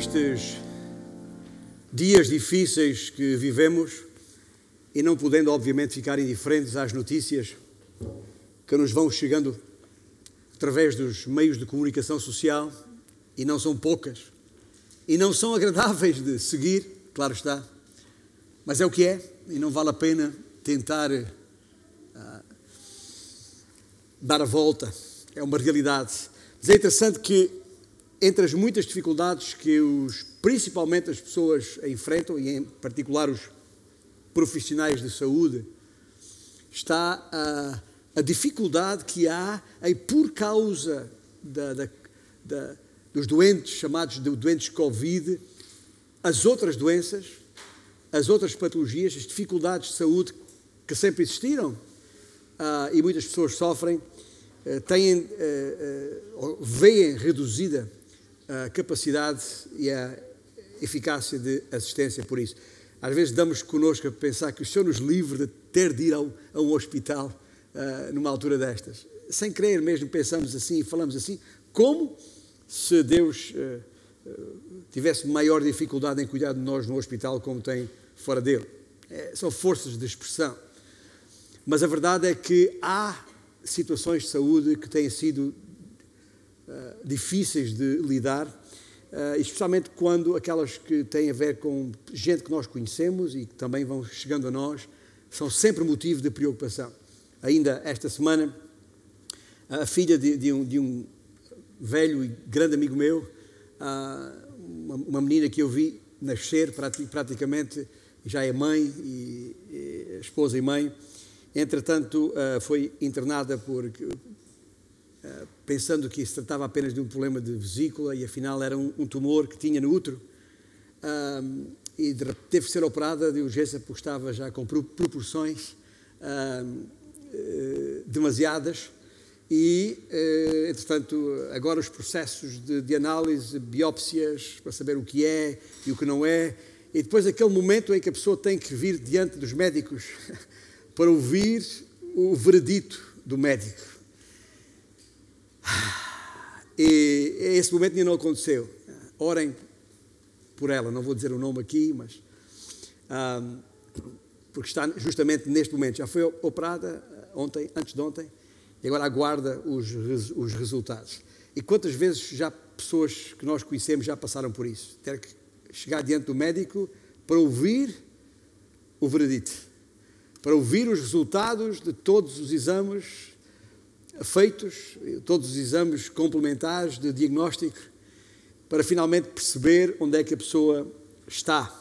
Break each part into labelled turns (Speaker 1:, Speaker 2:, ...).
Speaker 1: nestes dias difíceis que vivemos e não podendo, obviamente, ficar indiferentes às notícias que nos vão chegando através dos meios de comunicação social, e não são poucas, e não são agradáveis de seguir, claro está, mas é o que é, e não vale a pena tentar uh, dar a volta, é uma realidade. Mas é interessante que entre as muitas dificuldades que os, principalmente as pessoas enfrentam, e em particular os profissionais de saúde, está a, a dificuldade que há em, por causa da, da, da, dos doentes chamados de doentes Covid, as outras doenças, as outras patologias, as dificuldades de saúde que sempre existiram uh, e muitas pessoas sofrem, uh, têm, uh, veem reduzida a capacidade e a eficácia de assistência por isso. Às vezes damos connosco a pensar que o Senhor nos livre de ter de ir ao, a um hospital uh, numa altura destas. Sem querer mesmo pensamos assim e falamos assim, como se Deus uh, tivesse maior dificuldade em cuidar de nós no hospital como tem fora dele. É, são forças de expressão. Mas a verdade é que há situações de saúde que têm sido eh, difíceis de lidar, uh, especialmente quando aquelas que têm a ver com gente que nós conhecemos e que também vão chegando a nós, são sempre motivo de preocupação. Ainda esta semana, a filha de, de, um, de um, velho e grande amigo meu, uh, uma, uma, menina que eu vi nascer praticamente, já é mãe, e, e esposa e mãe, entretanto foi internada por pensando que se tratava apenas de um problema de vesícula e afinal era um, um tumor que tinha no útero. Um, e teve que ser operada de urgência porque estava já com proporções eh, demasiadas. E, entretanto, agora os processos de, de análise, biópsias, para saber o que é e o que não é, e depois aquele momento em que a pessoa tem que vir diante dos médicos para ouvir o veredito do médico. E esse momento ainda não aconteceu. Orem por ela, não vou dizer o nome aqui, mas. Um, porque está justamente neste momento. Já foi operada ontem, antes de ontem, e agora aguarda os, os resultados. E quantas vezes já pessoas que nós conhecemos já passaram por isso? Ter que chegar diante do médico para ouvir o veredito, para ouvir os resultados de todos os exames feitos, todos os exames complementares de diagnóstico, para finalmente perceber onde é que a pessoa está.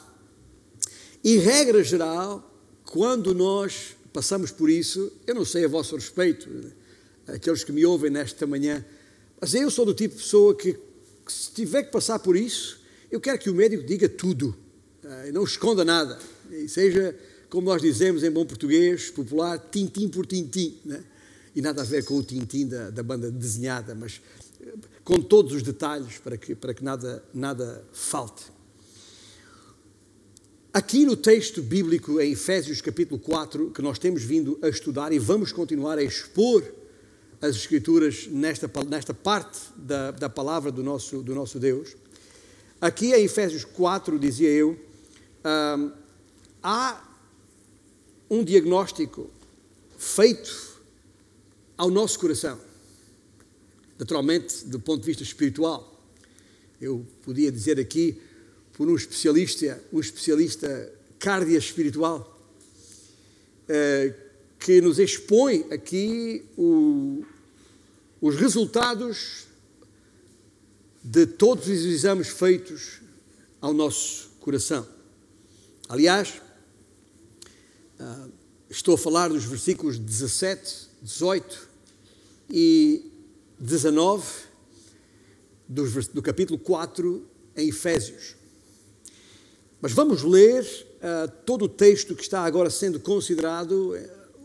Speaker 1: E, regra geral, quando nós passamos por isso, eu não sei a vosso respeito, aqueles que me ouvem nesta manhã, mas eu sou do tipo de pessoa que, que se tiver que passar por isso, eu quero que o médico diga tudo, eh, não esconda nada, e seja, como nós dizemos em bom português popular, tintim por tintim. Né? E nada a ver com o tintim da, da banda desenhada, mas eh, com todos os detalhes para que, para que nada, nada falte. Aqui no texto bíblico, em Efésios capítulo 4, que nós temos vindo a estudar e vamos continuar a expor as Escrituras nesta, nesta parte da, da palavra do nosso, do nosso Deus, aqui em Efésios 4, dizia eu, hum, há um diagnóstico feito ao nosso coração. Naturalmente, do ponto de vista espiritual, eu podia dizer aqui por um especialista, um especialista cardia espiritual, eh, que nos expõe aqui o, os resultados de todos os exames feitos ao nosso coração. Aliás, ah, estou a falar dos versículos 17, 18 e 19 do, do capítulo 4 em Efésios. Mas vamos ler uh, todo o texto que está agora sendo considerado uh,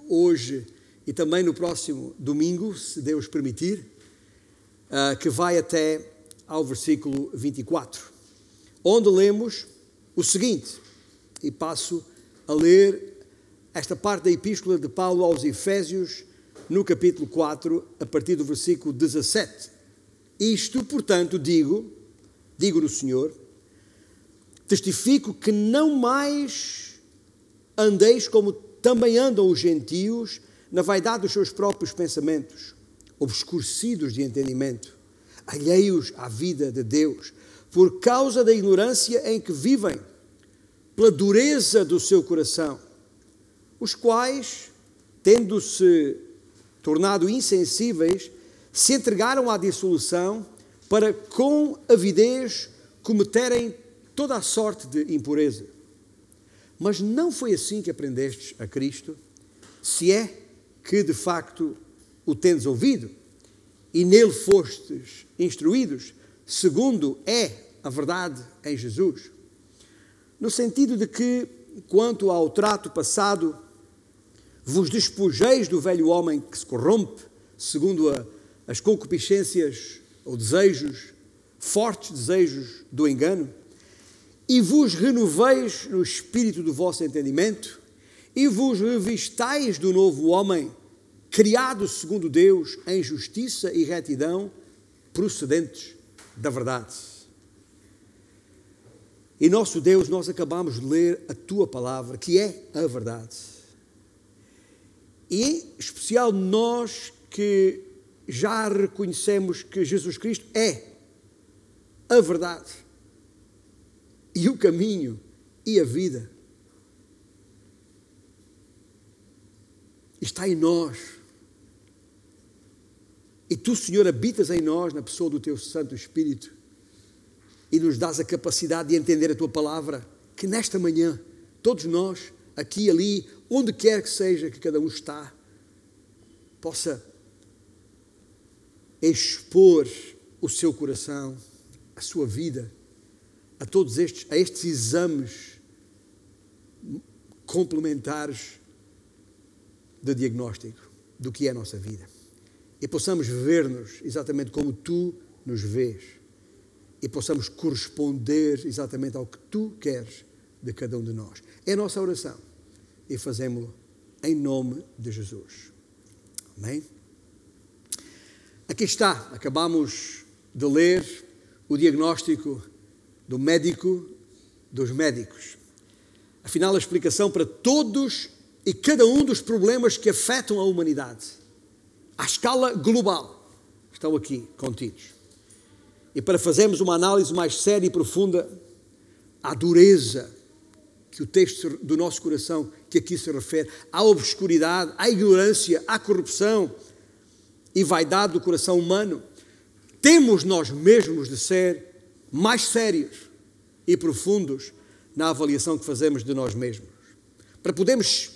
Speaker 1: hoje e também no próximo domingo, se Deus permitir, uh, que vai até ao versículo 24, onde lemos o seguinte, e passo a ler esta parte da epístola de Paulo aos Efésios, no capítulo 4, a partir do versículo 17. Isto, portanto, digo, digo no Senhor, Testifico que não mais andeis como também andam os gentios na vaidade dos seus próprios pensamentos, obscurecidos de entendimento, alheios à vida de Deus, por causa da ignorância em que vivem, pela dureza do seu coração, os quais, tendo-se tornado insensíveis, se entregaram à dissolução para com avidez cometerem toda a sorte de impureza. Mas não foi assim que aprendestes a Cristo, se é que de facto o tendes ouvido e nele fostes instruídos, segundo é a verdade em Jesus. No sentido de que, quanto ao trato passado, vos despojeis do velho homem que se corrompe, segundo a, as concupiscências ou desejos, fortes desejos do engano, e vos renoveis no espírito do vosso entendimento, e vos revistais do novo homem, criado segundo Deus em justiça e retidão, procedentes da verdade. E nosso Deus, nós acabamos de ler a tua palavra, que é a verdade. E especial nós que já reconhecemos que Jesus Cristo é a verdade e o caminho e a vida. Está em nós. E tu, Senhor, habitas em nós na pessoa do teu Santo Espírito e nos dás a capacidade de entender a tua palavra, que nesta manhã, todos nós, aqui, ali, onde quer que seja que cada um está, possa expor o seu coração, a sua vida, a todos estes, a estes exames complementares de diagnóstico do que é a nossa vida. E possamos ver-nos exatamente como tu nos vês. E possamos corresponder exatamente ao que tu queres de cada um de nós. É a nossa oração. E fazemos-lo em nome de Jesus. Amém? Aqui está, acabamos de ler o diagnóstico do médico dos médicos. Afinal, a explicação para todos e cada um dos problemas que afetam a humanidade, à escala global, estão aqui contidos. E para fazermos uma análise mais séria e profunda à dureza que o texto do nosso coração que aqui se refere, à obscuridade, à ignorância, à corrupção, e vaidade do coração humano, temos nós mesmos de ser mais sérios e profundos na avaliação que fazemos de nós mesmos. Para podermos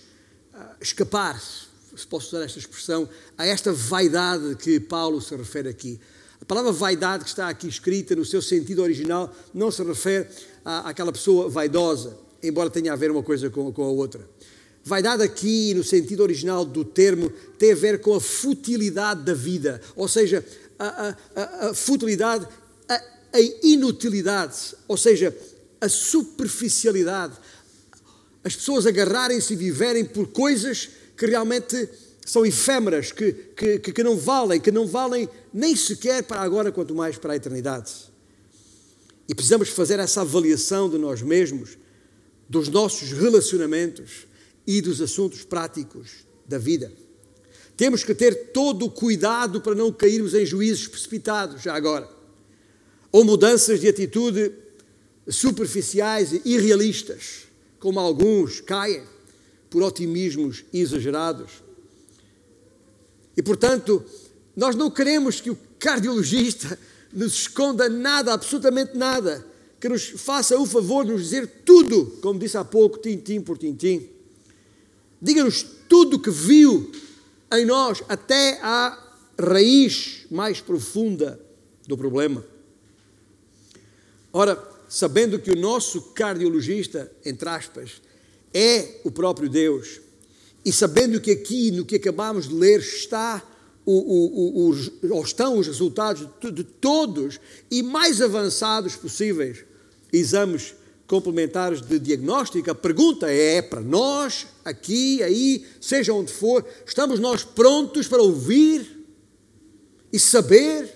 Speaker 1: uh, escapar, se posso usar esta expressão, a esta vaidade que Paulo se refere aqui. A palavra vaidade que está aqui escrita no seu sentido original não se refere à, àquela pessoa vaidosa, embora tenha a ver uma coisa com, com a outra. Vaidade aqui, no sentido original do termo, tem a ver com a futilidade da vida, ou seja, a, a, a futilidade, a, a inutilidade, ou seja, a superficialidade. As pessoas agarrarem-se e viverem por coisas que realmente são efêmeras, que, que, que não valem, que não valem nem sequer para agora, quanto mais para a eternidade. E precisamos fazer essa avaliação de nós mesmos, dos nossos relacionamentos, e dos assuntos práticos da vida. Temos que ter todo o cuidado para não cairmos em juízos precipitados, já agora, ou mudanças de atitude superficiais e irrealistas, como alguns caem por otimismos exagerados. E, portanto, nós não queremos que o cardiologista nos esconda nada, absolutamente nada, que nos faça o favor de nos dizer tudo, como disse há pouco, tintim por tintim. Diga-nos tudo que viu em nós, até à raiz mais profunda do problema. Ora, sabendo que o nosso cardiologista, entre aspas, é o próprio Deus, e sabendo que aqui, no que acabamos de ler, está o, o, o, ou estão os resultados de todos e mais avançados possíveis exames complementares de diagnóstico, a pergunta é, é para nós, aqui, aí, seja onde for, estamos nós prontos para ouvir e saber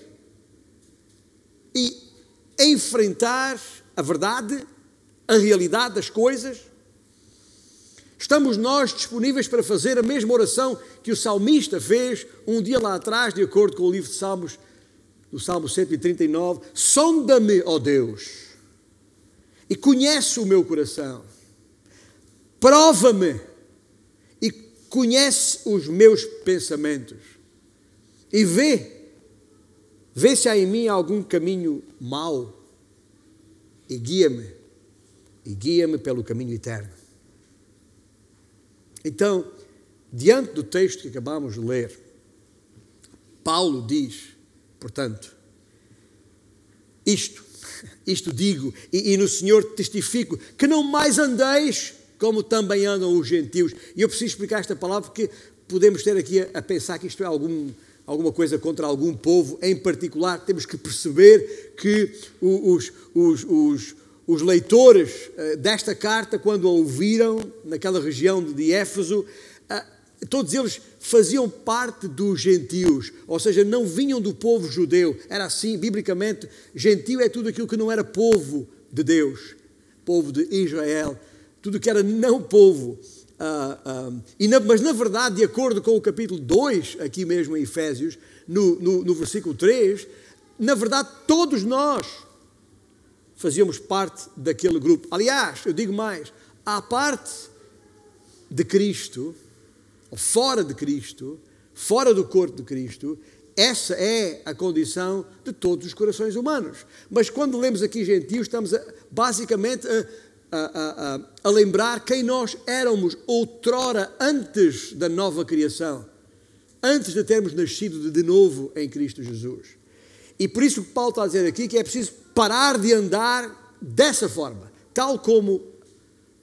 Speaker 1: e enfrentar a verdade a realidade das coisas? Estamos nós disponíveis para fazer a mesma oração que o salmista fez um dia lá atrás, de acordo com o livro de Salmos, do Salmo 139? Sonda-me, ó Deus, e conhece o meu coração, prova-me e conhece os meus pensamentos, e vê, vê se há em mim algum caminho mau, e guia-me, e guia-me pelo caminho eterno. Então, diante do texto que acabamos de ler, Paulo diz, portanto, isto, isto digo, e, e, no Senhor testifico, que não mais andeis como também andam os gentios. E eu preciso explicar esta palavra porque podemos ter aqui a, a pensar que isto é algum, alguma coisa contra algum povo em particular. Temos que perceber que os, os, os, os leitores uh, desta carta, quando a ouviram naquela região de Éfeso, todos eles faziam parte dos gentios, ou seja, não vinham do povo judeu. Era assim, biblicamente, gentio é tudo aquilo que não era povo de Deus, povo de Israel, tudo que era não povo. Uh, e na, mas, na verdade, de acordo com o capítulo 2, aqui mesmo em Efésios, no, no, no versículo 3, na verdade, todos nós fazíamos parte daquele grupo. Aliás, eu digo mais, à parte de Cristo, ou fora de Cristo, fora do corpo de Cristo, essa é a condição de todos os corações humanos. Mas quando lemos aqui gentios, estamos a, basicamente a, a, a, lembrar quem nós éramos outrora antes da nova criação, antes de termos nascido de, novo em Cristo Jesus. E por isso que Paulo está a dizer aqui que é preciso parar de andar dessa forma, tal como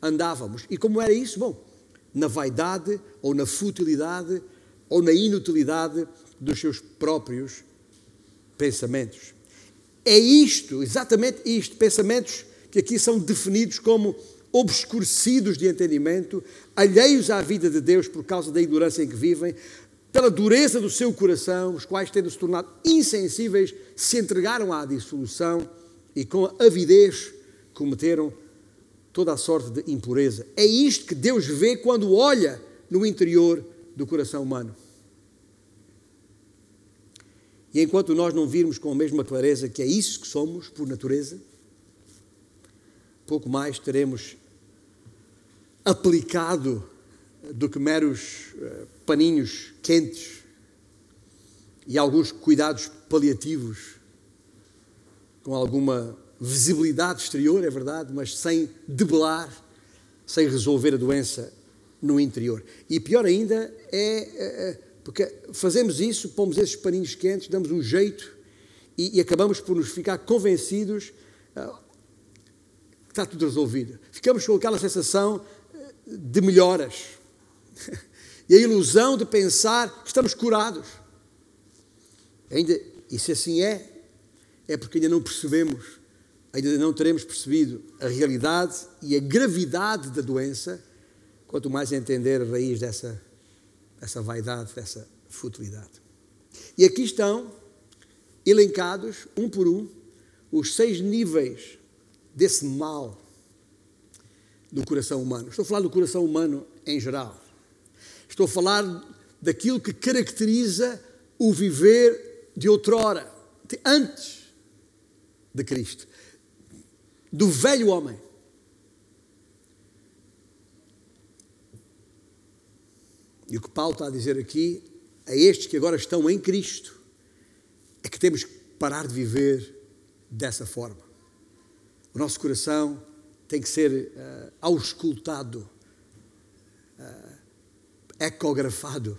Speaker 1: andávamos. E como era isso? Bom, na vaidade ou na futilidade ou na inutilidade dos seus próprios pensamentos. É isto, exatamente isto, pensamentos que aqui são definidos como obscurecidos de entendimento, alheios à vida de Deus por causa da ignorância em que vivem, pela dureza do seu coração, os quais, tendo se tornado insensíveis, se entregaram à dissolução e com avidez cometeram toda a sorte de impureza. É isto que Deus vê quando olha no interior do coração humano. E enquanto nós não virmos com a mesma clareza que é isso que somos por natureza, pouco mais teremos aplicado do que meros uh, paninhos quentes e alguns cuidados paliativos com alguma visibilidade exterior, é verdade, mas sem debelar, sem resolver a doença no interior. E pior ainda é, é, é porque fazemos isso, pomos esses paninhos quentes, damos um jeito e, e acabamos por nos ficar convencidos uh, que está tudo resolvido. Ficamos com aquela sensação eh, de melhoras e a ilusão de pensar que estamos curados. Ainda, e se assim é, é porque ainda não percebemos ainda não teremos percebido a realidade e a gravidade da doença, quanto mais entender a raiz dessa, dessa vaidade, dessa futilidade. E aqui estão elencados, um por um, os seis níveis desse mal do coração humano. Estou a falar do coração humano em geral. Estou a falar daquilo que caracteriza o viver de outrora, antes de Cristo do velho homem. E o que Paulo está a dizer aqui a estes que agora estão em Cristo é que temos que parar de viver dessa forma. O nosso coração tem que ser uh, auscultado, uh, ecografado,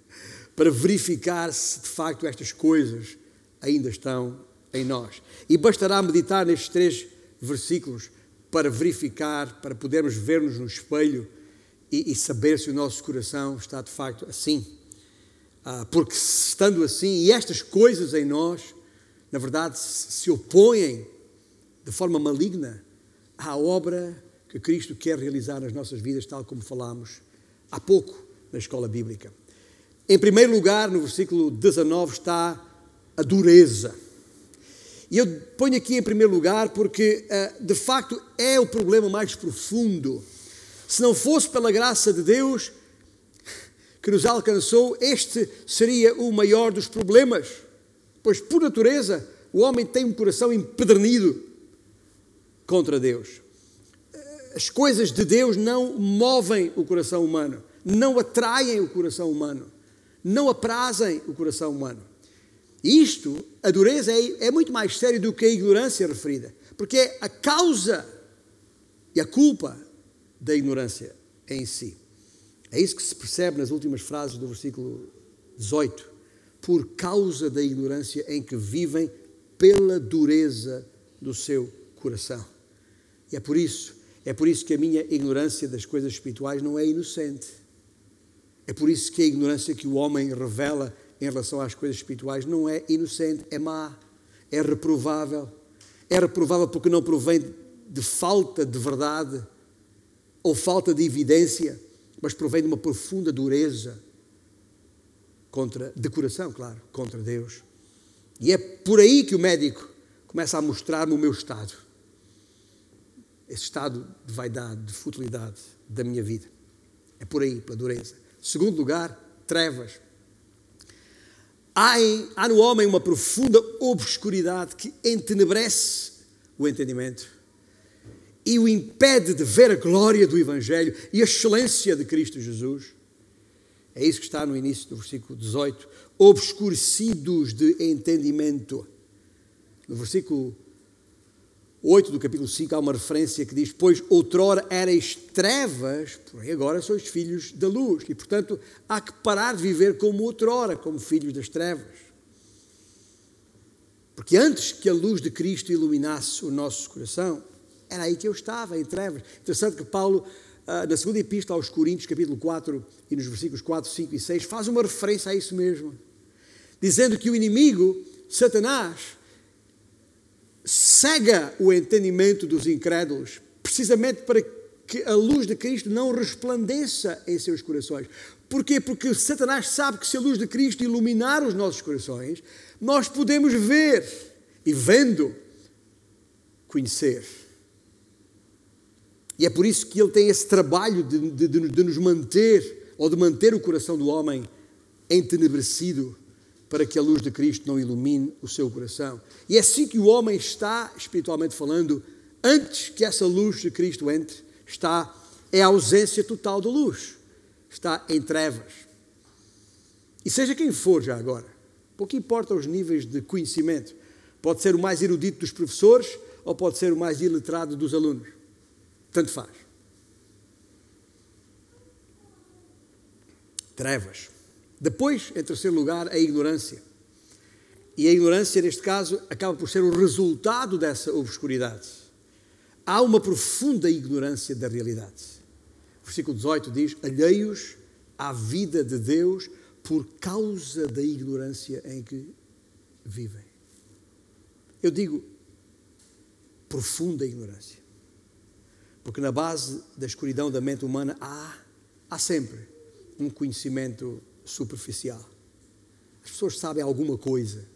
Speaker 1: para verificar se de facto estas coisas ainda estão em nós. E bastará meditar nestes três versículos para verificar, para podermos ver-nos no espelho e, e, saber se o nosso coração está de facto assim. Ah, porque estando assim, e estas coisas em nós, na verdade, se opõem de forma maligna à obra que Cristo quer realizar nas nossas vidas, tal como falámos há pouco na escola bíblica. Em primeiro lugar, no versículo 19, está a dureza. E eu ponho aqui em primeiro lugar porque, uh, de facto, é o problema mais profundo. Se não fosse pela graça de Deus que nos alcançou, este seria o maior dos problemas. Pois, por natureza, o homem tem um coração empedernido contra Deus. As coisas de Deus não movem o coração humano, não atraem o coração humano, não aprazem o coração humano. Isto, a dureza, é, é muito mais sério do que a ignorância referida, porque é a causa e a culpa da ignorância em si. É isso que se percebe nas últimas frases do versículo 18. Por causa da ignorância em que vivem pela dureza do seu coração. E é por isso, é por isso que a minha ignorância das coisas espirituais não é inocente. É por isso que a ignorância que o homem revela em relação às coisas espirituais não é inocente, é má, é reprovável. É reprovável porque não provém de falta de verdade ou falta de evidência, mas provém de uma profunda dureza contra, de coração, claro, contra Deus. E é por aí que o médico começa a mostrar-me o meu estado. Esse estado de vaidade, de futilidade da minha vida. É por aí, pela dureza. Segundo lugar, trevas. Há, em, há no homem uma profunda obscuridade que entenebrece o entendimento e o impede de ver a glória do Evangelho e a excelência de Cristo Jesus. É isso que está no início do versículo 18. Obscurecidos de entendimento. No versículo 8 do capítulo 5 há uma referência que diz: Pois outrora erais trevas, porém agora sois filhos da luz. E portanto há que parar de viver como outrora, como filhos das trevas. Porque antes que a luz de Cristo iluminasse o nosso coração, era aí que eu estava, em trevas. Interessante que Paulo, ah, na segunda epístola aos Coríntios, capítulo 4, e nos versículos 4, 5 e 6, faz uma referência a isso mesmo, dizendo que o inimigo, Satanás, cega o entendimento dos incrédulos, precisamente para que a luz de Cristo não resplandeça em seus corações. Porquê? Porque Satanás sabe que se a luz de Cristo iluminar os nossos corações, nós podemos ver e vendo, conhecer. E é por isso que ele tem esse trabalho de, de, de nos manter, ou de manter o coração do homem entenebrecido para que a luz de Cristo não ilumine o seu coração. E é assim que o homem está, espiritualmente falando, antes que essa luz de Cristo entre, está é a ausência total de luz. Está em trevas. E seja quem for já agora, pouco importa os níveis de conhecimento. Pode ser o mais erudito dos professores ou pode ser o mais iletrado dos alunos. Tanto faz. Trevas. Depois, em terceiro lugar, a ignorância. E a ignorância, neste caso, acaba por ser o resultado dessa obscuridade. Há uma profunda ignorância da realidade. O versículo 18 diz: alheios à vida de Deus por causa da ignorância em que vivem. Eu digo profunda ignorância. Porque na base da escuridão da mente humana há, há sempre um conhecimento superficial. As pessoas sabem alguma coisa,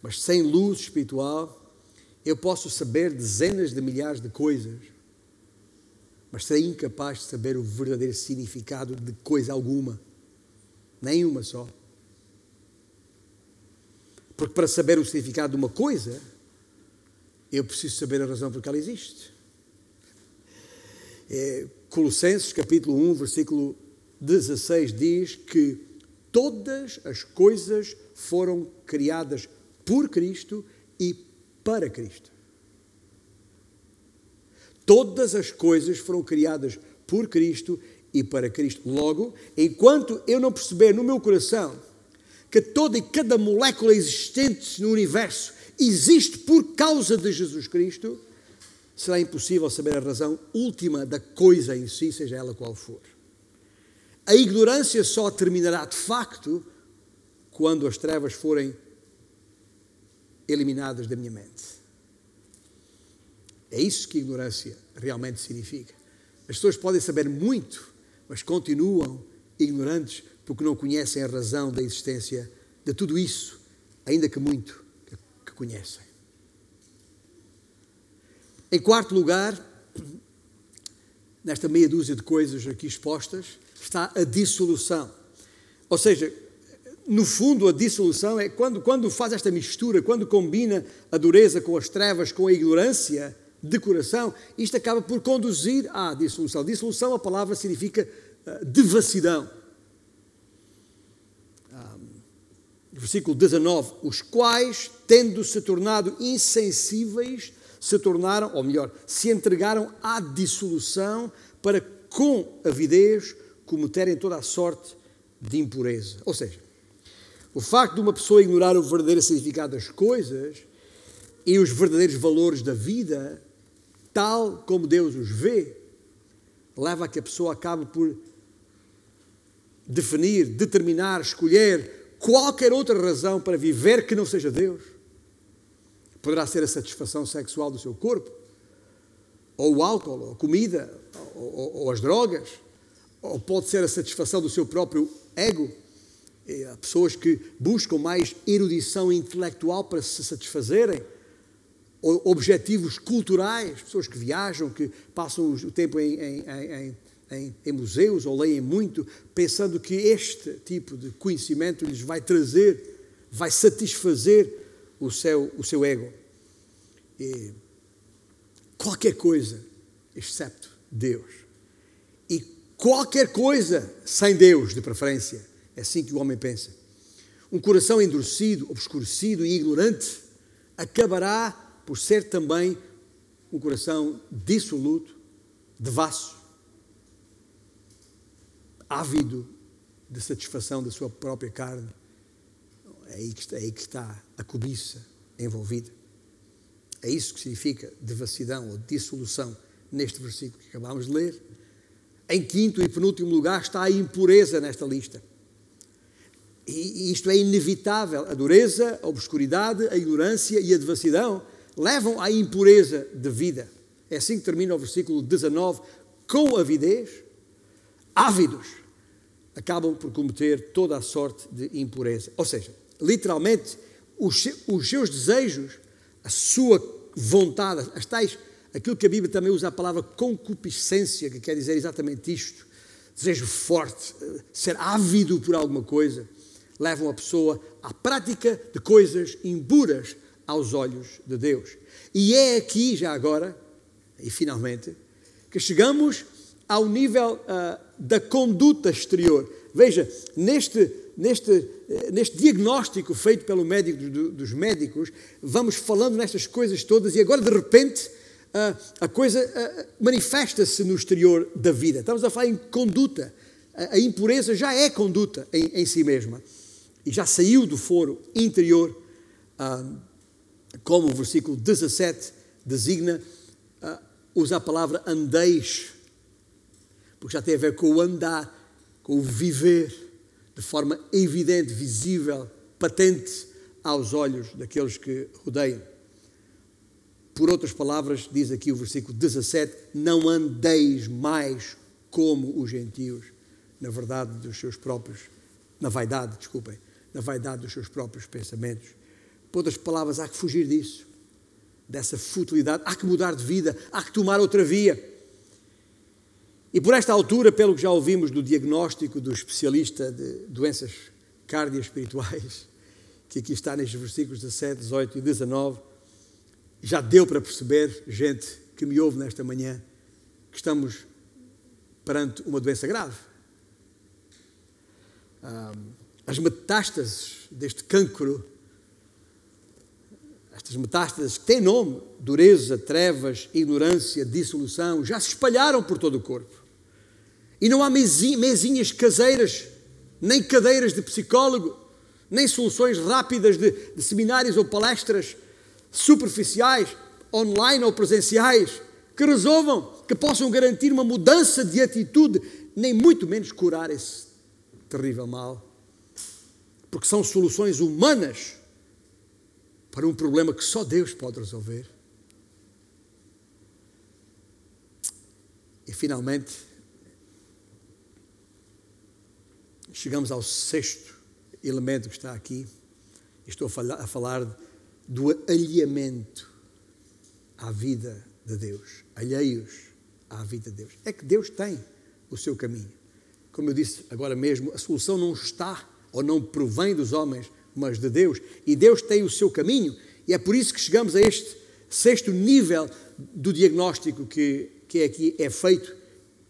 Speaker 1: mas sem luz espiritual, eu posso saber dezenas de milhares de coisas, mas serei incapaz de saber o verdadeiro significado de coisa alguma, nenhuma só. Porque para saber o significado de uma coisa, eu preciso saber a razão por que ela existe. É, Colossenses capítulo 1, versículo 16 diz que todas as coisas foram criadas por Cristo e para Cristo. Todas as coisas foram criadas por Cristo e para Cristo. Logo, enquanto eu não perceber no meu coração que toda e cada molécula existente no universo existe por causa de Jesus Cristo, será impossível saber a razão última da coisa em si, seja ela qual for. A ignorância só terminará de facto quando as trevas forem eliminadas da minha mente. É isso que ignorância realmente significa. As pessoas podem saber muito, mas continuam ignorantes porque não conhecem a razão da existência de tudo isso, ainda que muito, que reconhecem. Em quarto lugar, nesta meia dúzia de coisas aqui expostas, está a dissolução. Ou seja, no fundo, a dissolução é quando, quando faz esta mistura, quando combina a dureza com as trevas, com a ignorância de coração, isto acaba por conduzir à dissolução. Dissolução, a palavra significa uh, devassidão. versículo 19: Os quais, tendo-se tornado insensíveis, se tornaram, ou melhor, se entregaram à dissolução para com avidez cometerem toda a sorte de impureza. Ou seja, o facto de uma pessoa ignorar o verdadeiro significado das coisas e os verdadeiros valores da vida, tal como Deus os vê, leva a que a pessoa acabe por definir, determinar, escolher qualquer outra razão para viver que não seja Deus. Poderá ser a satisfação sexual do seu corpo, ou o álcool, ou a comida, ou, ou, ou as drogas, ou pode ser a satisfação do seu próprio ego. E há pessoas que buscam mais erudição intelectual para se satisfazerem, ou objetivos culturais, pessoas que viajam, que passam o tempo em, em, em, em, museus ou leem muito, pensando que este tipo de conhecimento lhes vai trazer, vai satisfazer o seu, o seu ego. E qualquer coisa, excepto Deus. Qualquer coisa sem Deus, de preferência. É assim que o homem pensa. Um coração endurecido, obscurecido e ignorante acabará por ser também um coração dissoluto, devasso, ávido de satisfação da sua própria carne. É aí que está, é aí que está a cobiça envolvida. É isso que significa devassidão ou dissolução neste versículo que acabámos de ler. Em quinto e penúltimo lugar está a impureza nesta lista. E isto é inevitável. A dureza, a obscuridade, a ignorância e a devassidão levam à impureza de vida. É assim que termina o versículo 19. Com avidez, ávidos, acabam por cometer toda a sorte de impureza. Ou seja, literalmente, os, seus desejos, a sua vontade, as tais, aquilo que a Bíblia também usa a palavra concupiscência, que quer dizer exatamente isto, desejo forte, ser ávido por alguma coisa, levam a pessoa à prática de coisas impuras aos olhos de Deus. E é aqui, já agora, e finalmente, que chegamos ao nível uh, da conduta exterior. Veja, neste, neste, neste diagnóstico feito pelo médico dos médicos, vamos falando nestas coisas todas e agora de repente a coisa manifesta-se no exterior da vida. Estamos a falar em conduta. A, impureza já é conduta em, em, si mesma e já saiu do foro interior, como o versículo 17 designa, usa a palavra andeis porque já tem a ver com o andar, com o viver, de forma evidente, visível, patente aos olhos daqueles que rodeiam. Por outras palavras, diz aqui o versículo 17: Não andeis mais como os gentios, na verdade dos seus próprios, na vaidade, desculpem, na vaidade dos seus próprios pensamentos. Por outras palavras, há que fugir disso, dessa futilidade, há que mudar de vida, há que tomar outra via. E por esta altura, pelo que já ouvimos do diagnóstico do especialista de doenças cardioespirituais, que aqui está nestes versículos 17, 18 e 19, já deu para perceber, gente que me ouve nesta manhã, que estamos perante uma doença grave. As metástases deste cancro, estas metástases que têm nome, dureza, trevas, ignorância, dissolução, já se espalharam por todo o corpo. E não há mesinhas caseiras, nem cadeiras de psicólogo, nem soluções rápidas de, de seminários ou palestras superficiais, online ou presenciais, que resolvam, que possam garantir uma mudança de atitude, nem muito menos curar esse terrível mal. Porque são soluções humanas para um problema que só Deus pode resolver. E finalmente, chegamos ao sexto elemento que está aqui. Estou a falar, do alheamento à vida de Deus, alheios à vida de Deus. É que Deus tem o seu caminho. Como eu disse agora mesmo, a solução não está ou não provém dos homens, mas de Deus. E Deus tem o seu caminho, e é por isso que chegamos a este sexto nível do diagnóstico que, que aqui é feito,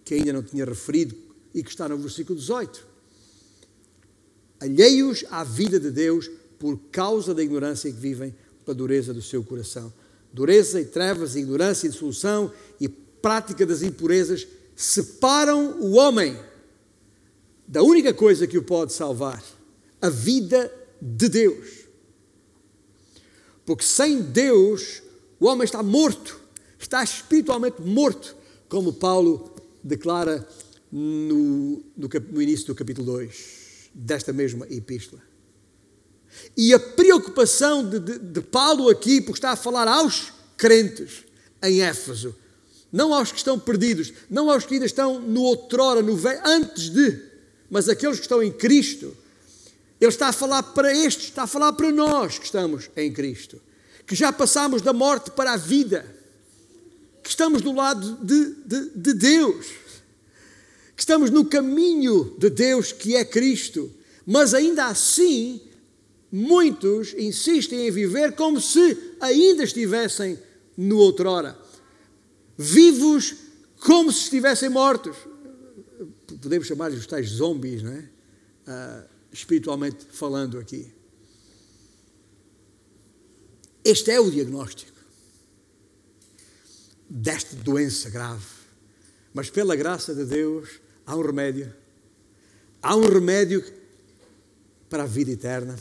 Speaker 1: que ainda não tinha referido e que está no versículo 18. Alheios à vida de Deus por causa da ignorância que vivem pela dureza do seu coração. Dureza e trevas, ignorância e dissolução e prática das impurezas separam o homem da única coisa que o pode salvar, a vida de Deus. Porque sem Deus o homem está morto, está espiritualmente morto, como Paulo declara no, no, no início do capítulo 2 desta mesma epístola. E a preocupação de, de, de, Paulo aqui, porque está a falar aos crentes em Éfeso, não aos que estão perdidos, não aos que ainda estão no outrora, no antes de, mas aqueles que estão em Cristo. Ele está a falar para estes, está a falar para nós que estamos em Cristo, que já passamos da morte para a vida, que estamos do lado de, de, de Deus que estamos no caminho de Deus que é Cristo, mas ainda assim, muitos insistem em viver como se ainda estivessem no outrora, vivos como se estivessem mortos. Podemos chamar-lhes os tais zombies, não é? Uh, espiritualmente falando aqui. Este é o diagnóstico desta doença grave. Mas pela graça de Deus, há um remédio. Há um remédio para a vida eterna.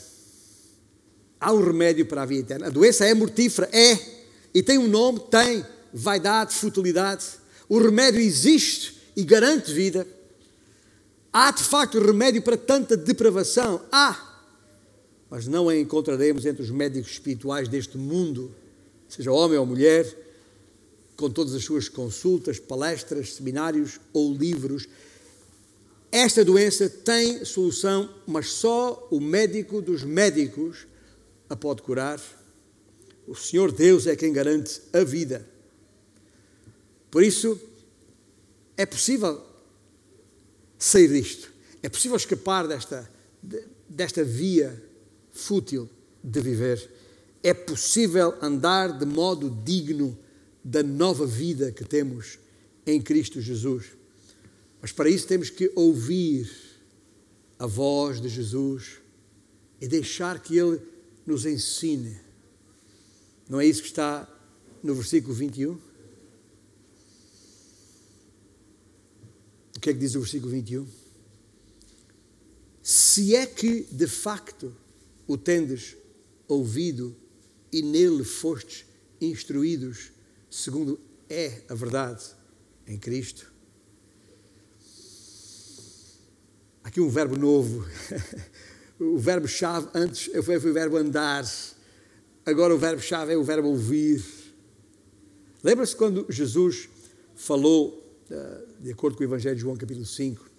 Speaker 1: Há um remédio para a vida eterna. A doença é mortífera? É. E tem um nome? Tem. Vaidade, futilidade. O remédio existe e garante vida. Há de facto remédio para tanta depravação? Há. Mas não a encontraremos entre os médicos espirituais deste mundo, seja homem ou mulher, com todas as suas consultas, palestras, seminários ou livros esta doença tem solução, mas só o médico dos médicos a pode curar. O Senhor Deus é quem garante a vida. Por isso, é possível sair disto. É possível escapar desta, desta via fútil de viver. É possível andar de modo digno da nova vida que temos em Cristo Jesus. Mas para isso temos que ouvir a voz de Jesus e deixar que Ele nos ensine. Não é isso que está no versículo 21? O que é que diz o versículo 21? Se é que de facto o tendes ouvido e nele fostes instruídos, segundo é a verdade em Cristo, Aqui um verbo novo. o verbo-chave antes foi o verbo andar. Agora o verbo-chave é o verbo ouvir. Lembra-se quando Jesus falou, eh, de acordo com o Evangelho de João, capítulo 5,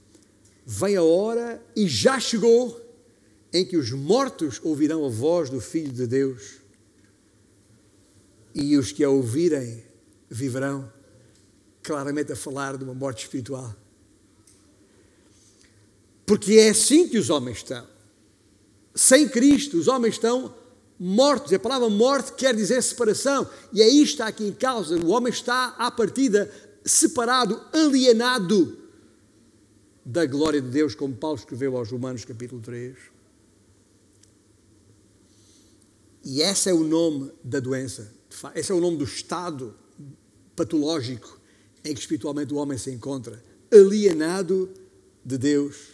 Speaker 1: vem a hora e já chegou em que os mortos ouvirão a voz do Filho de Deus e os que a ouvirem viverão, claramente a falar de uma morte espiritual. Porque é assim que os homens estão. Sem Cristo, os homens estão mortos. A palavra morte quer dizer separação. E aí está aqui em causa. O homem está, à partida, separado, alienado da glória de Deus, como Paulo escreveu aos Romanos, capítulo 3. E esse é o nome da doença. Esse é o nome do estado patológico em que espiritualmente o homem se encontra. Alienado de Deus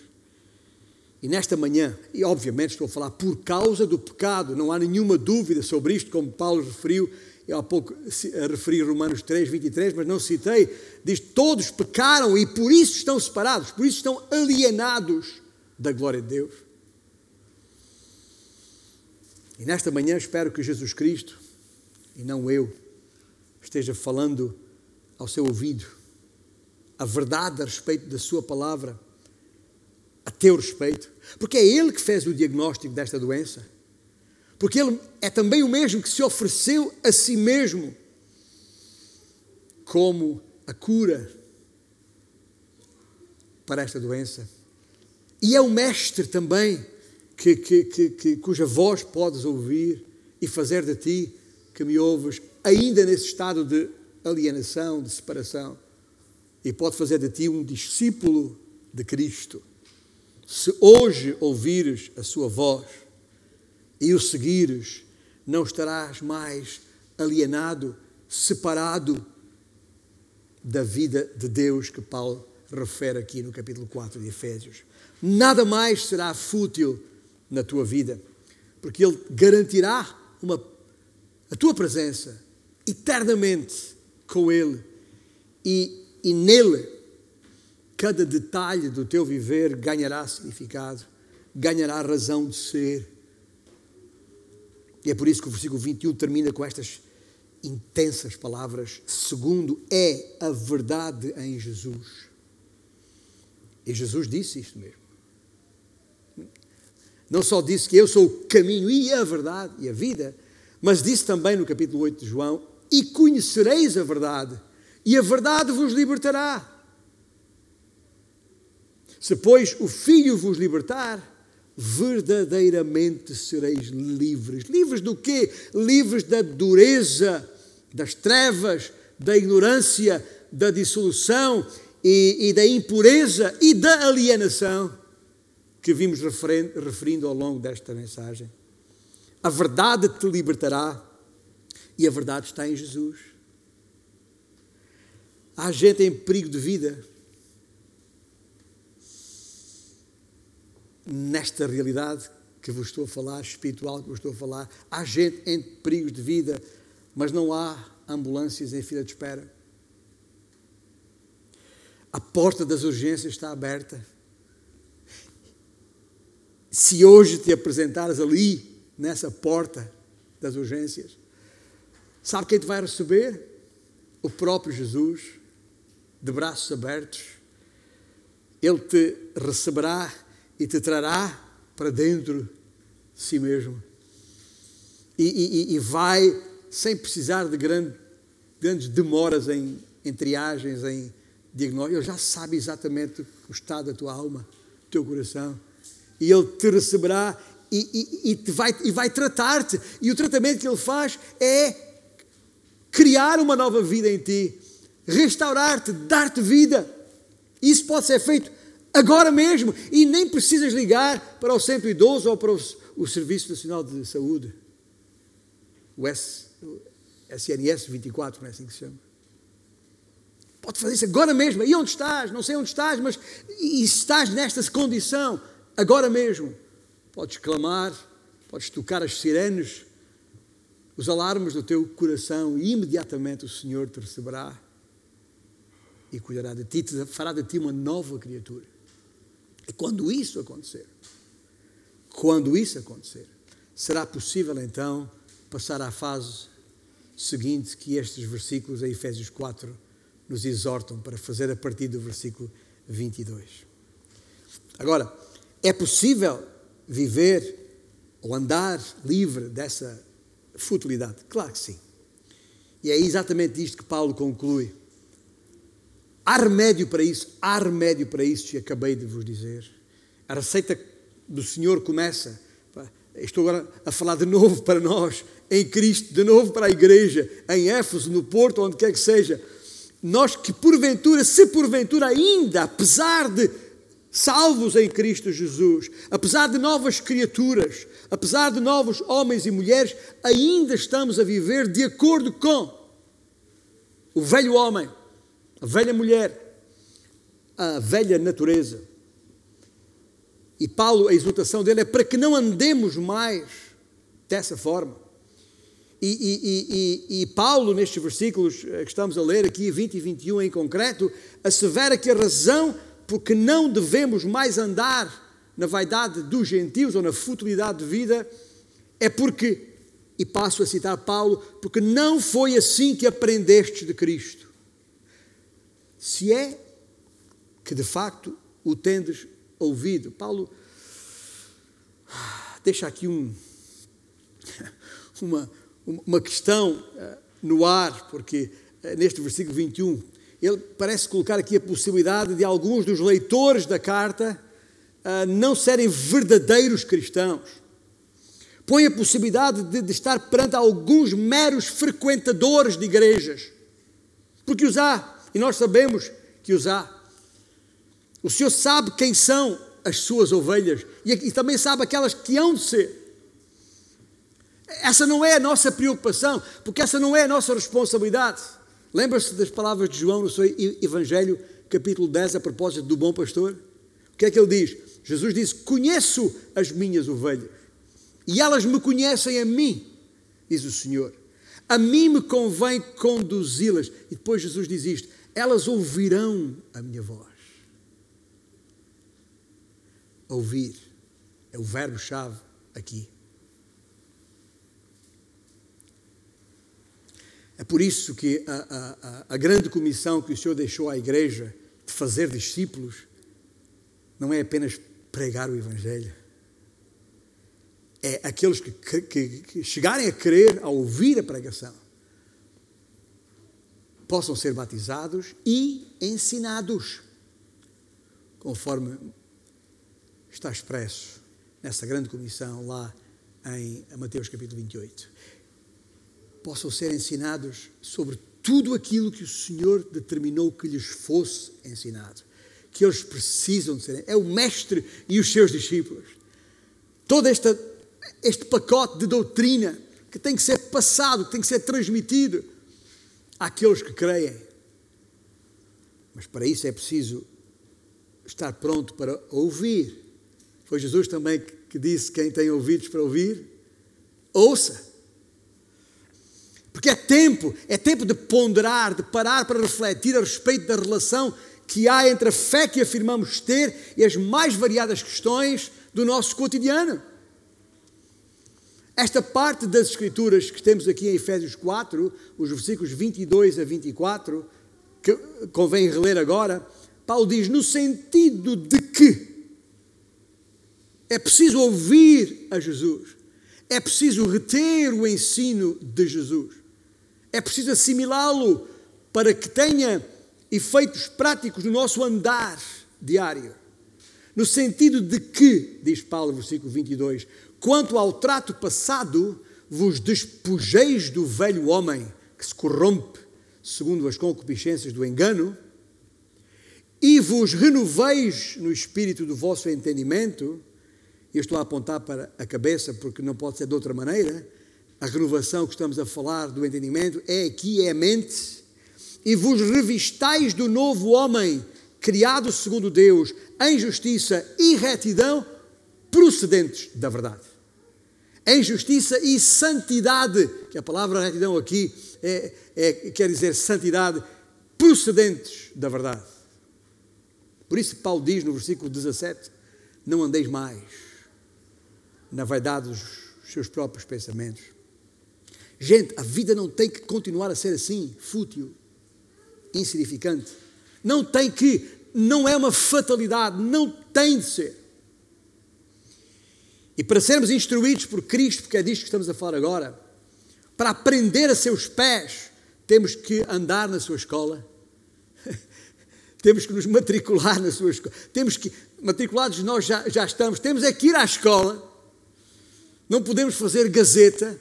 Speaker 1: e nesta manhã, e obviamente estou a falar por causa do pecado, não há nenhuma dúvida sobre isto, como Paulo referiu, eu há pouco referi Romanos 3, 23, mas não citei, diz: todos pecaram e por isso estão separados, por isso estão alienados da glória de Deus. E nesta manhã espero que Jesus Cristo, e não eu, esteja falando ao seu ouvido a verdade a respeito da Sua palavra a teu respeito, porque é Ele que fez o diagnóstico desta doença. Porque Ele é também o mesmo que se ofereceu a si mesmo como a cura para esta doença. E é o Mestre também que, que, que, cuja voz podes ouvir e fazer de ti que me ouves, ainda nesse estado de alienação, de separação, e pode fazer de ti um discípulo de Cristo. Se hoje ouvires a sua voz e o seguires, não estarás mais alienado, separado da vida de Deus que Paulo refere aqui no capítulo 4 de Efésios. Nada mais será fútil na tua vida, porque Ele garantirá uma, a tua presença eternamente com Ele e, e nele cada detalhe do teu viver ganhará significado, ganhará razão de ser. E é por isso que o versículo 21 termina com estas intensas palavras. Segundo é a verdade em Jesus. E Jesus disse isto mesmo. Não só disse que eu sou o caminho e a verdade e a vida, mas disse também no capítulo 8 de João: E conhecereis a verdade, e a verdade vos libertará. Se, pois, o Filho vos libertar, verdadeiramente sereis livres. Livres do quê? Livres da dureza, das trevas, da ignorância, da dissolução e, e da impureza e da alienação que vimos referindo ao longo desta mensagem. A verdade te libertará e a verdade está em Jesus. Há gente em perigo de vida nesta realidade que vos estou a falar, espiritual que vos estou a falar. Há gente em perigos de vida, mas não há ambulâncias em fila de espera. A porta das urgências está aberta se hoje te apresentares ali, nessa porta das urgências, sabe quem te vai receber? O próprio Jesus, de braços abertos. Ele te receberá e te trará para dentro de si mesmo. E, e, e vai, sem precisar de grande, grandes demoras em, em triagens, em diagnóstico, ele já sabe exatamente o estado da tua alma, do teu coração e Ele te receberá e, e, vai, e vai tratar-te. E o tratamento que Ele faz é criar uma nova vida em ti, restaurar-te, dar-te vida. Isso pode ser feito agora mesmo e nem precisas ligar para o 112 ou para o, o Serviço Nacional de Saúde, o S, SNS 24, não é assim que se chama. Pode fazer isso agora mesmo. E onde estás? Não sei onde estás, mas e estás nesta condição agora mesmo. Podes clamar, podes tocar as sirenes, os alarmes do teu coração e imediatamente o Senhor te receberá e cuidará de ti, fará de ti uma nova criatura. E quando isso acontecer, quando isso acontecer, será possível então passar à fase seguinte que estes versículos em Efésios 4 nos exortam para fazer a partir do versículo 22. Agora, é possível viver ou andar livre dessa futilidade? Claro que sim. E é exatamente isto que Paulo conclui. Há remédio para isso, há remédio para isso que acabei de vos dizer. A receita do Senhor começa. Estou agora a falar de novo para nós, em Cristo, de novo para a igreja, em Éfeso, no Porto, onde quer que seja. Nós que porventura, se porventura ainda, apesar de salvos em Cristo Jesus, apesar de novas criaturas, apesar de novos homens e mulheres, ainda estamos a viver de acordo com o velho homem, a velha mulher, a velha natureza. E Paulo, a exultação dele é para que não andemos mais dessa forma. E, e, e, e, Paulo, nestes versículos que estamos a ler aqui, 20 e 21 em concreto, assevera que a razão porque não devemos mais andar na vaidade dos gentios ou na futilidade de vida, é porque, e passo a citar Paulo, porque não foi assim que aprendeste de Cristo. Se é que de facto o tendes ouvido. Paulo deixa aqui um, uma, uma questão uh, no ar, porque uh, neste versículo 21, ele parece colocar aqui a possibilidade de alguns dos leitores da carta não serem verdadeiros cristãos. Põe a possibilidade de, de estar perante alguns meros frequentadores de igrejas, porque os há, e nós sabemos que os há. O Senhor sabe quem são as suas ovelhas e, e também sabe aquelas que hão de ser. Essa não é a nossa preocupação, porque essa não é a nossa responsabilidade. Lembra-se das palavras de João no seu Evangelho, capítulo 10, a propósito do bom pastor? O que é que ele diz? Jesus disse: Conheço as minhas ovelhas e elas me conhecem a mim, diz o Senhor. A mim me convém conduzi-las. E depois Jesus diz isto: Elas ouvirão a minha voz. Ouvir é o verbo-chave aqui. É por isso que a, a, a, grande comissão que o Senhor deixou à igreja de fazer discípulos não é apenas pregar o Evangelho. É aqueles que, que, que chegarem a crer, a ouvir a pregação, possam ser batizados e ensinados, conforme está expresso nessa grande comissão lá em Mateus capítulo 28 possam ser ensinados sobre tudo aquilo que o Senhor determinou que lhes fosse ensinado. Que eles precisam de ser. É o Mestre e os seus discípulos. Todo esta, este pacote de doutrina que tem que ser passado, que tem que ser transmitido àqueles que creem. Mas para isso é preciso estar pronto para ouvir. Foi Jesus também que disse: quem tem ouvidos para ouvir, ouça. Porque é tempo, é tempo de ponderar, de parar para refletir a respeito da relação que há entre a fé que afirmamos ter e as mais variadas questões do nosso cotidiano. Esta parte das Escrituras que temos aqui em Efésios 4, os versículos 22 a 24, que convém reler agora, Paulo diz: no sentido de que é preciso ouvir a Jesus, é preciso reter o ensino de Jesus. É preciso assimilá-lo para que tenha efeitos práticos no nosso andar diário. No sentido de que, diz Paulo, versículo 22, quanto ao trato passado, vos despojeis do velho homem que se corrompe segundo as concupiscências do engano, e vos renoveis no espírito do vosso entendimento. Eu estou a apontar para a cabeça porque não pode ser de outra maneira a renovação que estamos a falar do entendimento é aqui, é a mente, e vos revistais do novo homem, criado segundo Deus, em justiça e retidão, procedentes da verdade. Em justiça e santidade, que a palavra retidão aqui é, é, quer dizer santidade, procedentes da verdade. Por isso, Paulo diz no versículo 17: Não andeis mais na vaidade dos seus próprios pensamentos Gente, a vida não tem que continuar a ser assim, fútil, insignificante. Não tem que, não é uma fatalidade, não tem de ser. E para sermos instruídos por Cristo, porque é disto que estamos a falar agora, para aprender a seus pés, temos que andar na sua escola, temos que nos matricular na sua escola, temos que, matriculados nós já, já estamos, temos é que ir à escola, não podemos fazer gazeta,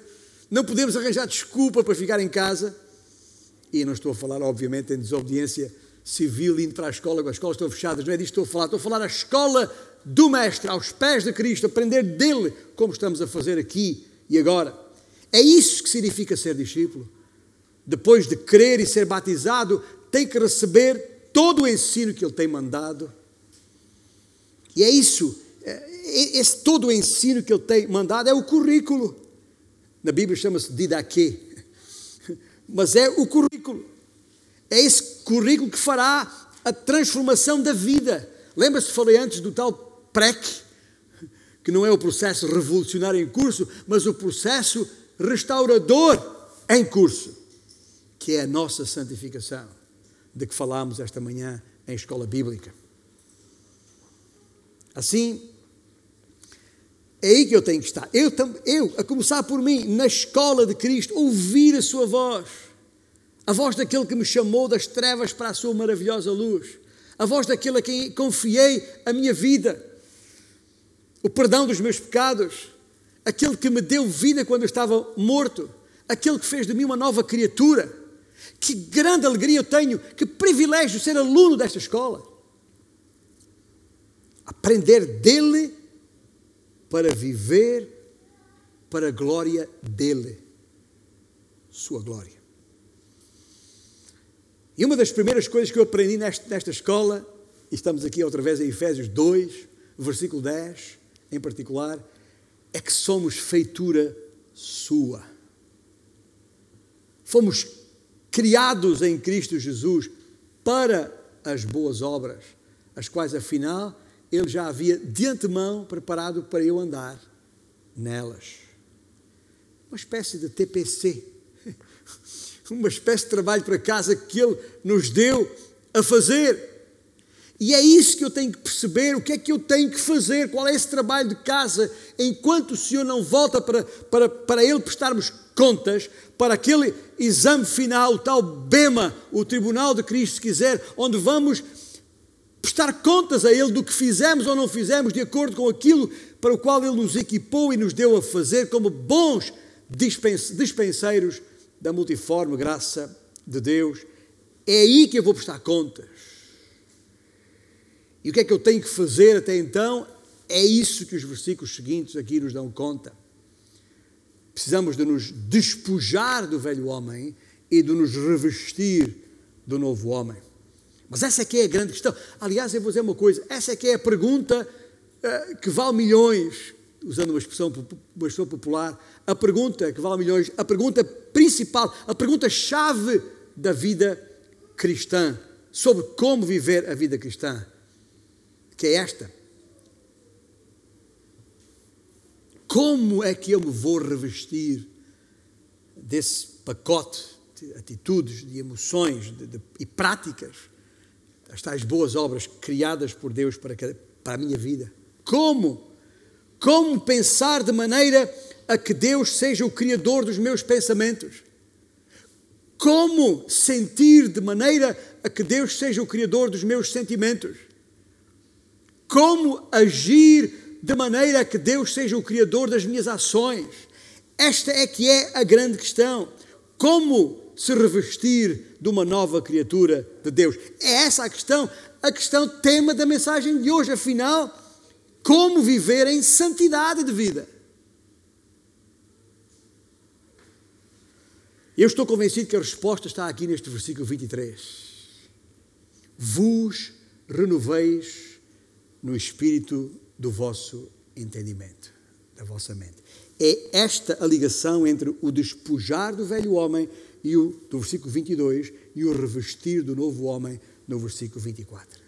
Speaker 1: não podemos arranjar desculpa para ficar em casa. E não estou a falar, obviamente, em desobediência civil, indo para a escola, as escolas estão fechadas, não é disto que estou a falar. Estou a falar a escola do Mestre, aos pés de Cristo, aprender dele, como estamos a fazer aqui e agora. É isso que significa ser discípulo. Depois de crer e ser batizado, tem que receber todo o ensino que ele tem mandado. E é isso, é, esse todo o ensino que ele tem mandado é o currículo. Na Bíblia chama-se didaquê. Mas é o currículo. É esse currículo que fará a transformação da vida. Lembra-se, falei antes do tal PREC, que não é o processo revolucionário em curso, mas o processo restaurador em curso, que é a nossa santificação, de que falámos esta manhã em escola bíblica. Assim, É aí que eu tenho que estar. Eu, eu, a começar por mim, na escola de Cristo, ouvir a sua voz. A voz daquele que me chamou das trevas para a sua maravilhosa luz. A voz daquele a quem confiei a minha vida. O perdão dos meus pecados. Aquele que me deu vida quando eu estava morto. Aquele que fez de mim uma nova criatura. Que grande alegria eu tenho, que privilégio ser aluno desta escola. Aprender dele para viver para a glória dele, sua glória. E uma das primeiras coisas que eu aprendi nesta, escola, e estamos aqui outra vez em Efésios 2, versículo 10 em particular, é que somos feitura sua. Fomos criados em Cristo Jesus para as boas obras, as quais afinal ele já havia de antemão preparado para eu andar nelas. Uma espécie de TPC, uma espécie de trabalho para casa que ele nos deu a fazer. E é isso que eu tenho que perceber, o que é que eu tenho que fazer, qual é esse trabalho de casa, enquanto o Senhor não volta para, para, para Ele prestarmos contas, para aquele exame final, o tal BEMA, o Tribunal de Cristo, se quiser, onde vamos prestar contas a Ele do que fizemos ou não fizemos, de acordo com aquilo para o qual Ele nos equipou e nos deu a fazer, como bons dispenseiros da multiforme graça de Deus. É aí que eu vou prestar contas. E o que é que eu tenho que fazer até então? É isso que os versículos seguintes aqui nos dão conta. Precisamos de nos despojar do velho homem e de nos revestir do novo homem. Mas essa é que é a grande questão. Aliás, eu vou dizer uma coisa: essa é que é a pergunta uh, que vale milhões, usando uma expressão, uma expressão popular, a pergunta que vale milhões, a pergunta principal, a pergunta-chave da vida cristã, sobre como viver a vida cristã, que é esta. Como é que eu me vou revestir desse pacote de atitudes, de emoções de, de, e práticas as tais boas obras criadas por Deus para, para a minha vida. Como? Como pensar de maneira a que Deus seja o criador dos meus pensamentos? Como sentir de maneira a que Deus seja o criador dos meus sentimentos? Como agir de maneira que Deus seja o criador das minhas ações? Esta é que é a grande questão. Como se revestir de uma nova criatura de Deus? É essa a questão, a questão tema da mensagem de hoje. Afinal, como viver em santidade de vida? Eu estou convencido que a resposta está aqui neste versículo 23. Vos renoveis no espírito do vosso entendimento, da vossa mente. É esta a ligação entre o despojar do velho homem e o, do versículo 22 e o revestir do novo homem no versículo 24.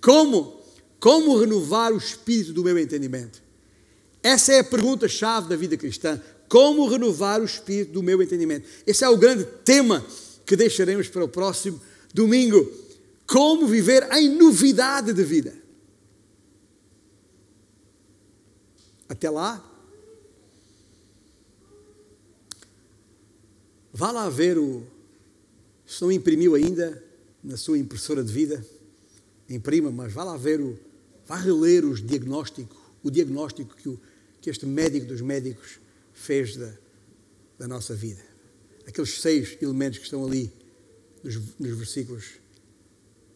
Speaker 1: Como? Como renovar o espírito do meu entendimento? Essa é a pergunta-chave da vida cristã. Como renovar o espírito do meu entendimento? Esse é o grande tema que deixaremos para o próximo domingo. Como viver em novidade de vida? Até lá, Vá lá ver o. Se não imprimiu ainda na sua impressora de vida, imprima, mas vá lá ver o. Vá reler os diagnóstico, o diagnóstico que, o, que este médico dos médicos fez da, da nossa vida. Aqueles seis elementos que estão ali nos, nos versículos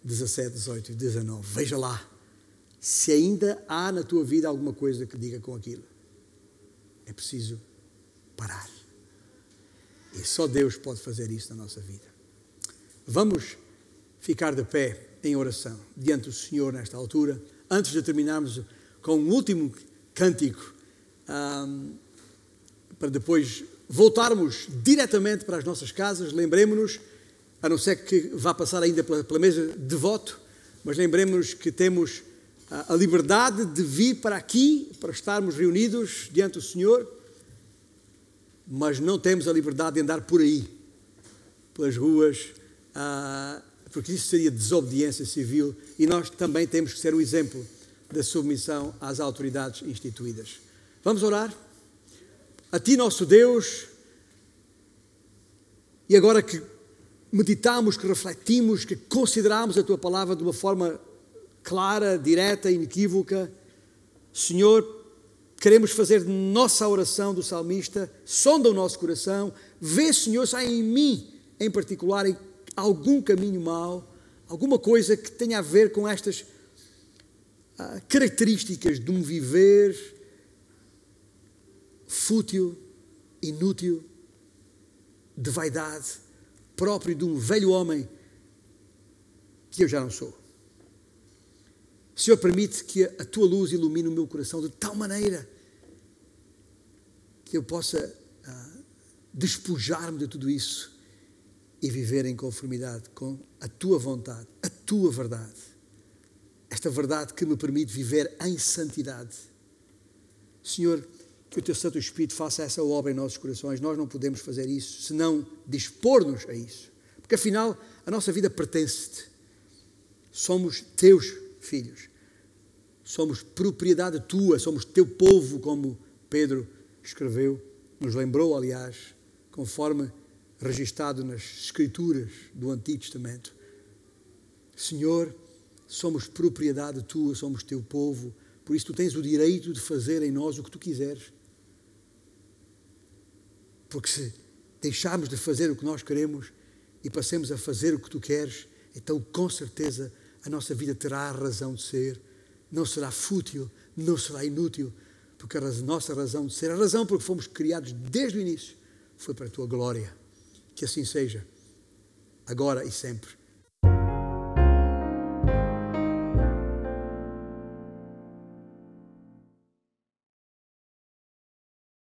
Speaker 1: 17, 18 e 19. Veja lá se ainda há na tua vida alguma coisa que diga com aquilo. É preciso parar. E só Deus pode fazer isso na nossa vida. Vamos ficar de pé em oração diante do Senhor nesta altura, antes de terminarmos com um último cântico, um, para depois voltarmos diretamente para as nossas casas. Lembremos-nos, a não ser que vá passar ainda pela, pela mesa de voto, mas lembremos-nos que temos a, liberdade de vir para aqui, para estarmos reunidos diante do Senhor mas não temos a liberdade de andar por aí, pelas ruas, ah, porque isso seria desobediência civil e nós também temos que ser o exemplo da submissão às autoridades instituídas. Vamos orar? A Ti, nosso Deus, e agora que meditamos, que refletimos, que consideramos a Tua palavra de uma forma clara, direta, inequívoca, Senhor, queremos fazer nossa oração do salmista, sonda o nosso coração, vê, Senhor, se há em mim, em particular, algum caminho mau, alguma coisa que tenha a ver com estas ah, características de um viver fútil, inútil, de vaidade, próprio de um velho homem que eu já não sou. Senhor, permite que a tua luz ilumine o meu coração de tal maneira que eu possa ah, despojar-me de tudo isso e viver em conformidade com a tua vontade, a tua verdade. Esta verdade que me permite viver em santidade. Senhor, que o teu Santo Espírito faça essa obra em nossos corações. Nós não podemos fazer isso senão dispor-nos a isso. Porque afinal, a nossa vida pertence-te. Somos teus filhos. Somos propriedade tua, somos teu povo, como Pedro escreveu, nos lembrou, aliás, conforme registado nas Escrituras do Antigo Testamento. Senhor, somos propriedade tua, somos teu povo, por isso tu tens o direito de fazer em nós o que tu quiseres. Porque se deixarmos de fazer o que nós queremos e passemos a fazer o que tu queres, então com certeza a nossa vida terá a razão de ser, não será fútil, não será inútil, porque a nossa razão de ser, a razão por que fomos criados desde o início, foi para a tua glória. Que assim seja, agora e sempre.